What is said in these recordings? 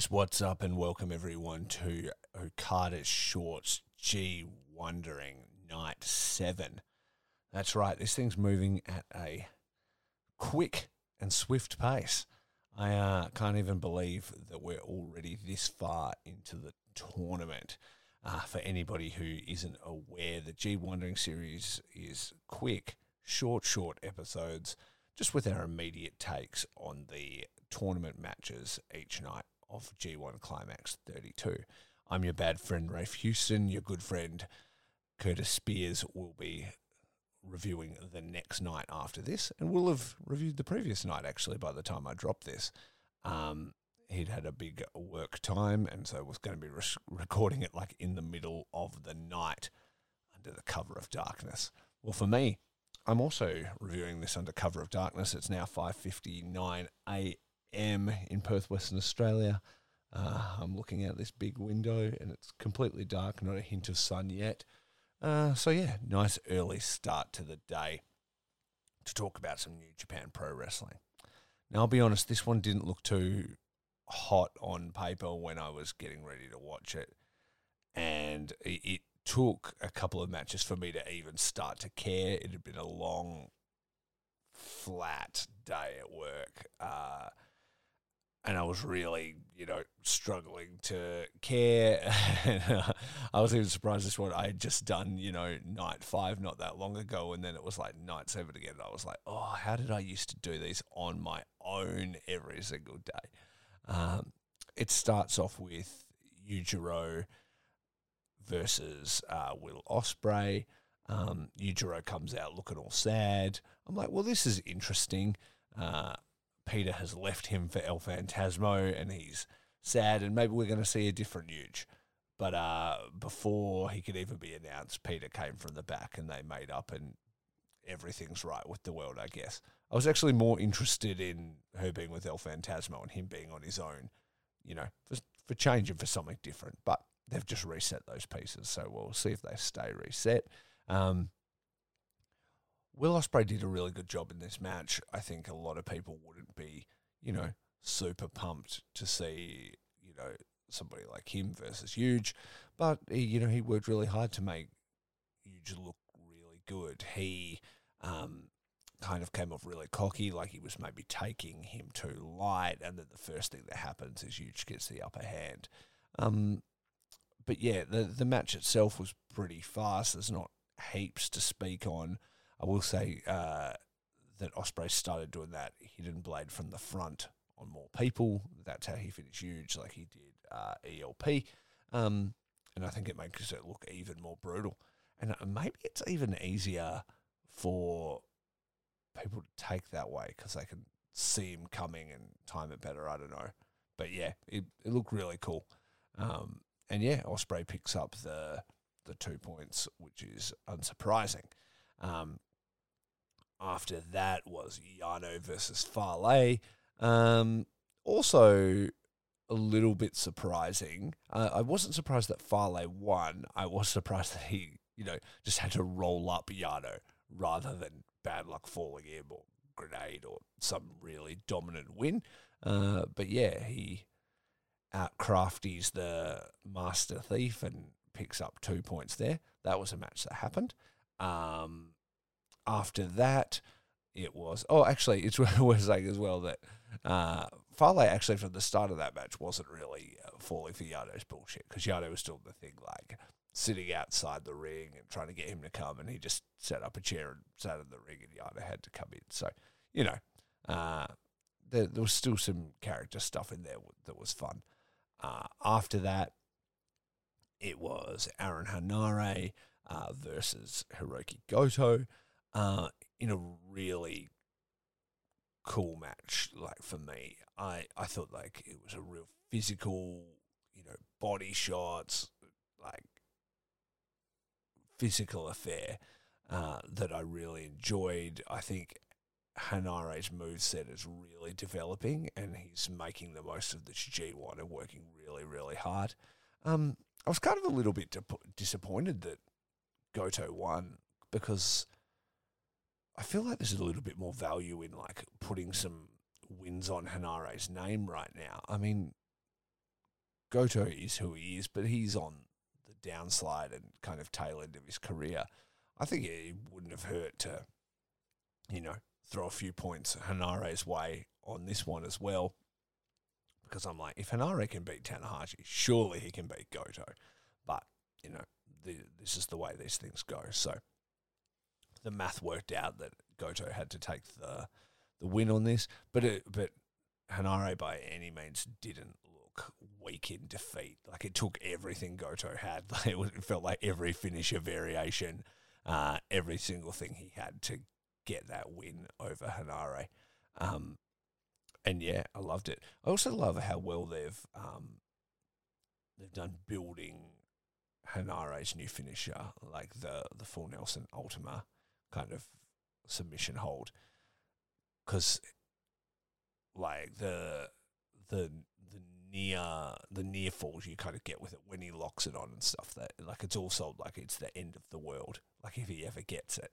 Is, what's up, and welcome everyone to Okada Shorts G Wondering Night 7. That's right, this thing's moving at a quick and swift pace. I uh, can't even believe that we're already this far into the tournament. Uh, for anybody who isn't aware, the G Wondering series is quick, short, short episodes, just with our immediate takes on the tournament matches each night of G1 Climax 32. I'm your bad friend, Rafe Houston. Your good friend, Curtis Spears, will be reviewing the next night after this, and we'll have reviewed the previous night actually by the time I drop this. Um, he'd had a big work time, and so was going to be re- recording it like in the middle of the night under the cover of darkness. Well, for me, I'm also reviewing this under cover of darkness. It's now 5:59 a.m. in Perth, Western Australia. Uh, I'm looking out this big window, and it's completely dark, not a hint of sun yet. Uh, so yeah, nice early start to the day to talk about some New Japan Pro Wrestling. Now I'll be honest, this one didn't look too hot on paper when I was getting ready to watch it, and it, it took a couple of matches for me to even start to care. It had been a long, flat day at work. Uh, and I was really, you know, struggling to care. I was even surprised this one I had just done, you know, night five not that long ago, and then it was like night seven again. I was like, oh, how did I used to do these on my own every single day? Um, it starts off with Yujiro versus uh, Will Ospreay. Um, Yujiro comes out looking all sad. I'm like, well, this is interesting. Uh, Peter has left him for El Phantasmo and he's sad, and maybe we're going to see a different Huge. But uh, before he could even be announced, Peter came from the back and they made up, and everything's right with the world, I guess. I was actually more interested in her being with El Phantasmo and him being on his own, you know, for, for change and for something different. But they've just reset those pieces, so we'll see if they stay reset. Um, Will Ospreay did a really good job in this match. I think a lot of people wouldn't be, you know, super pumped to see, you know, somebody like him versus Huge, but he, you know, he worked really hard to make Huge look really good. He um, kind of came off really cocky, like he was maybe taking him too light, and then the first thing that happens is Huge gets the upper hand. Um, but yeah, the the match itself was pretty fast. There's not heaps to speak on. I will say uh, that Ospreay started doing that hidden blade from the front on more people. That's how he finished huge, like he did uh, ELP. Um, and I think it makes it look even more brutal. And uh, maybe it's even easier for people to take that way because they can see him coming and time it better. I don't know. But yeah, it, it looked really cool. Um, and yeah, Ospreay picks up the the two points, which is unsurprising. Um, after that was Yano versus Fale. Um, also, a little bit surprising. Uh, I wasn't surprised that Fale won. I was surprised that he, you know, just had to roll up Yano rather than bad luck falling in or grenade or some really dominant win. Uh, but yeah, he outcrafties the Master Thief and picks up two points there. That was a match that happened. Um, after that, it was. Oh, actually, it's worth saying as well that uh, Fale actually from the start of that match wasn't really uh, falling for Yano's bullshit because Yano was still the thing like sitting outside the ring and trying to get him to come, and he just set up a chair and sat in the ring, and Yano had to come in. So you know, uh, there, there was still some character stuff in there that was fun. Uh, after that, it was Aaron Henare uh, versus Hiroki Goto uh, in a really cool match. Like for me, I I thought like it was a real physical, you know, body shots, like physical affair uh, that I really enjoyed. I think Henare's moveset is really developing and he's making the most of this G1 and working really, really hard. Um, I was kind of a little bit disappointed that Goto won because I feel like there's a little bit more value in like putting some wins on Henare's name right now. I mean, Goto is who he is, but he's on the downslide and kind of tail end of his career. I think it wouldn't have hurt to, you know, throw a few points Henare's way on this one as well. Because I'm like, if Henare can beat Tanahashi, surely he can beat Goto. But, you know, the, this is the way these things go. So the math worked out that Goto had to take the the win on this. But it, but Henare by any means didn't look weak in defeat. Like it took everything Goto had. Like it, was, it felt like every finisher variation, uh, every single thing he had to get that win over Henare. Um, and yeah, I loved it. I also love how well they've um, they've done building Henare's new finisher, like the the full Nelson Ultima kind of submission hold, because like the the the near the near falls you kind of get with it when he locks it on and stuff that like it's all sold like it's the end of the world like if he ever gets it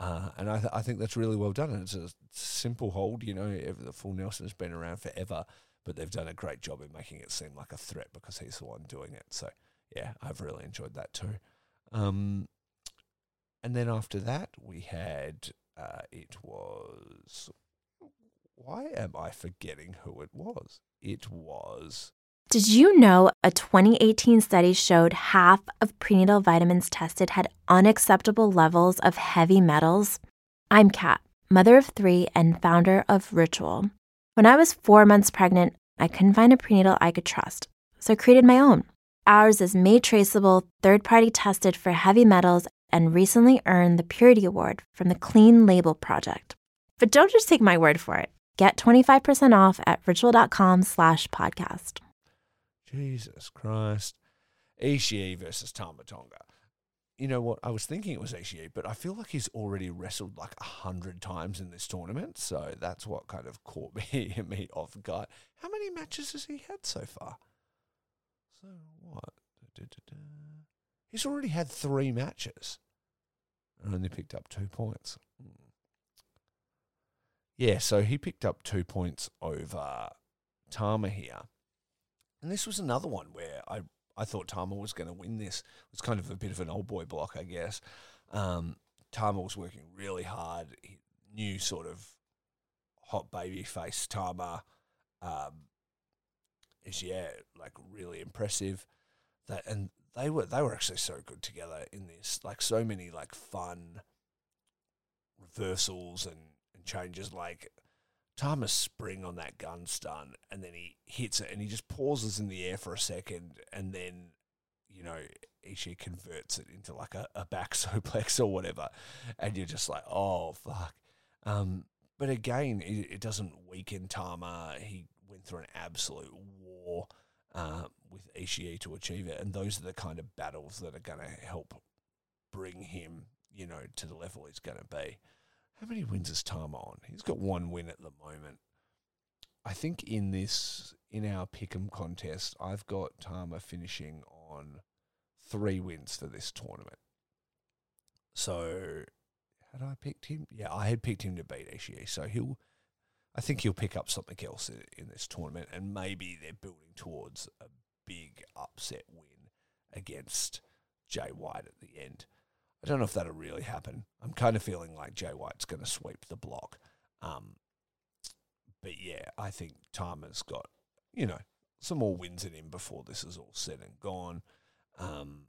uh, and I, th- I think that's really well done. And it's a simple hold, you know. The full Nelson has been around forever, but they've done a great job in making it seem like a threat because he's the one doing it. So, yeah, I've really enjoyed that too. Um, and then after that, we had uh, it was. Why am I forgetting who it was? It was did you know a 2018 study showed half of prenatal vitamins tested had unacceptable levels of heavy metals? I'm Kat, mother of three and founder of Ritual. When I was four months pregnant, I couldn't find a prenatal I could trust, so I created my own. Ours is made traceable, third party tested for heavy metals, and recently earned the Purity Award from the Clean Label Project. But don't just take my word for it. Get 25% off at ritual.com slash podcast. Jesus Christ. Ishii versus Tama Tonga. You know what? I was thinking it was Ishii, but I feel like he's already wrestled like a hundred times in this tournament. So that's what kind of caught me me off guard. How many matches has he had so far? So what? Da, da, da. He's already had three matches and only picked up two points. Yeah, so he picked up two points over Tama here. And this was another one where I, I thought Tama was going to win this. It was kind of a bit of an old boy block, I guess. Um, Tama was working really hard. He knew sort of hot baby face Tama um, is yeah, like really impressive. That and they were they were actually so good together in this. Like so many like fun reversals and, and changes. Like Tama's spring on that gun stun, and then he hits it, and he just pauses in the air for a second, and then, you know, Ishii converts it into like a, a back suplex or whatever, and you're just like, oh fuck. Um, but again, it, it doesn't weaken Tama. He went through an absolute war uh, with Ishii to achieve it, and those are the kind of battles that are going to help bring him, you know, to the level he's going to be. How many wins has Tama on? He's got one win at the moment. I think in this, in our pick'em contest, I've got Tama finishing on three wins for this tournament. So, had I picked him? Yeah, I had picked him to beat Ishii. So he'll, I think he'll pick up something else in, in this tournament, and maybe they're building towards a big upset win against Jay White at the end. I don't know if that'll really happen. I'm kind of feeling like Jay White's going to sweep the block. Um, but yeah, I think Tama's got, you know, some more wins in him before this is all said and gone. Um,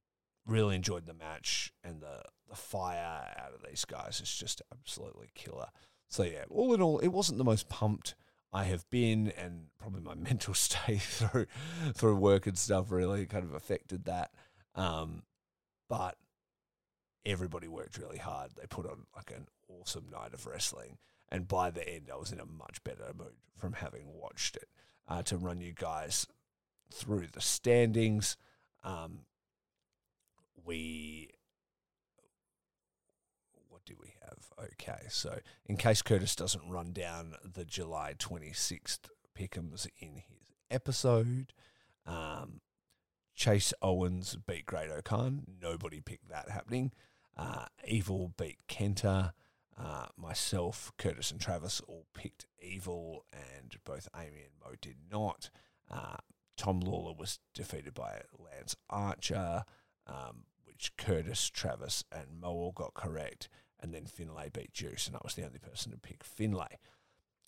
really enjoyed the match and the, the fire out of these guys is just absolutely killer. So yeah, all in all, it wasn't the most pumped I have been, and probably my mental state through through work and stuff really kind of affected that. Um, but everybody worked really hard. They put on like an awesome night of wrestling, and by the end, I was in a much better mood from having watched it. Uh, to run you guys through the standings, um, we what do we have? Okay, so in case Curtis doesn't run down the July 26th pickums in his episode, um, Chase Owens beat Great-O-Khan. Nobody picked that happening. Uh, Evil beat Kenta. Uh, myself, Curtis, and Travis all picked Evil, and both Amy and Mo did not. Uh, Tom Lawlor was defeated by Lance Archer, um, which Curtis, Travis, and Mo all got correct. And then Finlay beat Juice, and I was the only person to pick Finlay.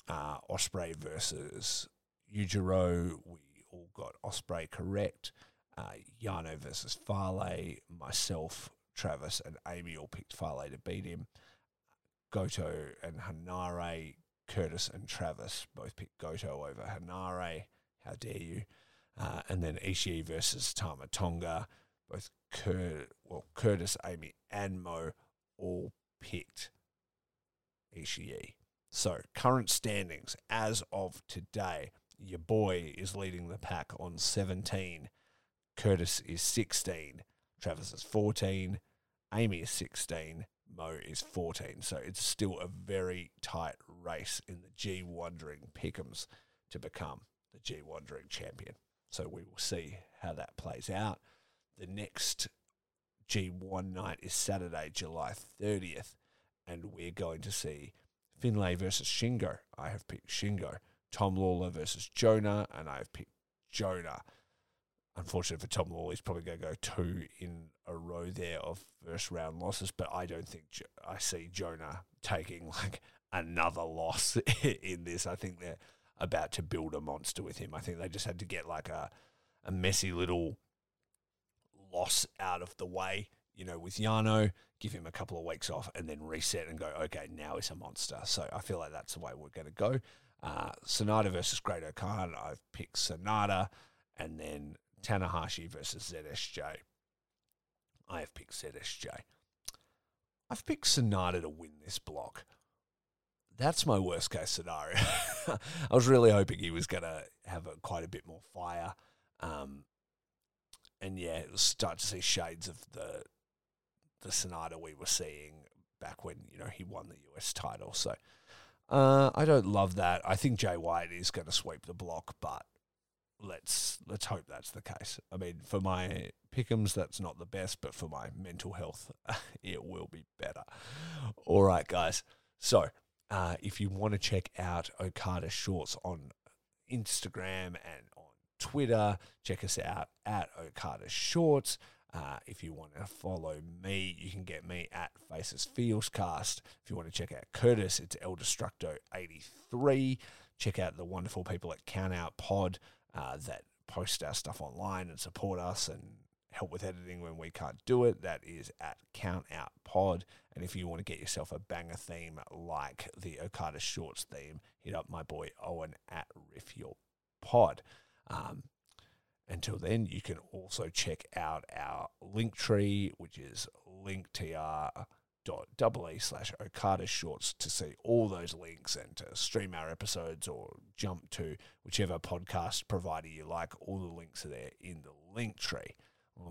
Uh, Ospreay versus Yujiro, we all got Ospreay correct. Uh, Yano versus Fale, myself, Travis, and Amy all picked Fale to beat him. Goto and Henare, Curtis and Travis both picked Goto over Henare. How dare you? Uh, and then Ishii versus Tama Tonga. Both Cur- well, Curtis, Amy, and Mo all picked Ishii. So, current standings as of today, your boy is leading the pack on 17. Curtis is 16. Travis is 14. Amy is 16. Mo is 14. So it's still a very tight race in the G Wandering Pickums to become the G Wandering champion. So we will see how that plays out. The next G1 night is Saturday, July 30th, and we're going to see Finlay versus Shingo. I have picked Shingo. Tom Lawlor versus Jonah, and I have picked Jonah. Unfortunately for Tom Lawlor, he's probably going to go two in a row there of first round losses, but I don't think Jo- I see Jonah taking like another loss in this. I think they're about to build a monster with him. I think they just had to get like a, a messy little loss out of the way, you know, with Yano, give him a couple of weeks off and then reset and go, okay, now he's a monster. So I feel like that's the way we're going to go. Uh, Sanada versus Great-O-Khan, I've picked Sanada, and then Tanahashi versus ZSJ. I have picked ZSJ. I've picked Sanada to win this block. That's my worst case scenario. I was really hoping he was going to have a, quite a bit more fire. Um, and yeah, it was start to see shades of the the Sanada we were seeing back when you know he won the US title. So uh, I don't love that. I think Jay White is going to sweep the block, but let's let's hope that's the case. I mean, for my pickums, that's not the best, but for my mental health, it will be better. All right, guys. So uh, if you want to check out Okada Shorts on Instagram and Twitter, check us out at Okada Shorts. Uh, if you want to follow me, you can get me at Faces Feels Cast. If you want to check out Curtis, it's El Destructo 83. Check out the wonderful people at Count Out Pod uh, that post our stuff online and support us and help with editing when we can't do it. That is at Count Out Pod. And if you want to get yourself a banger theme like the Okada Shorts theme, hit up my boy Owen at Riff Your Pod. Um, until then, you can also check out our link tree, which is linktr.ee slash Okada Shorts to see all those links and to stream our episodes or jump to whichever podcast provider you like. All the links are there in the link tree.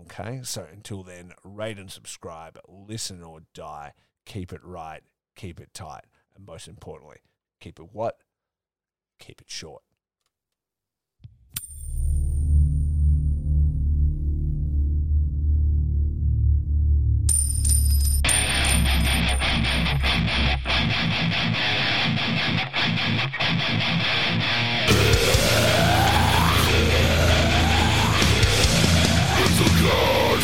Okay, so until then, rate and subscribe, listen or die, keep it right, keep it tight, and most importantly, keep it what? Keep it short. It's a god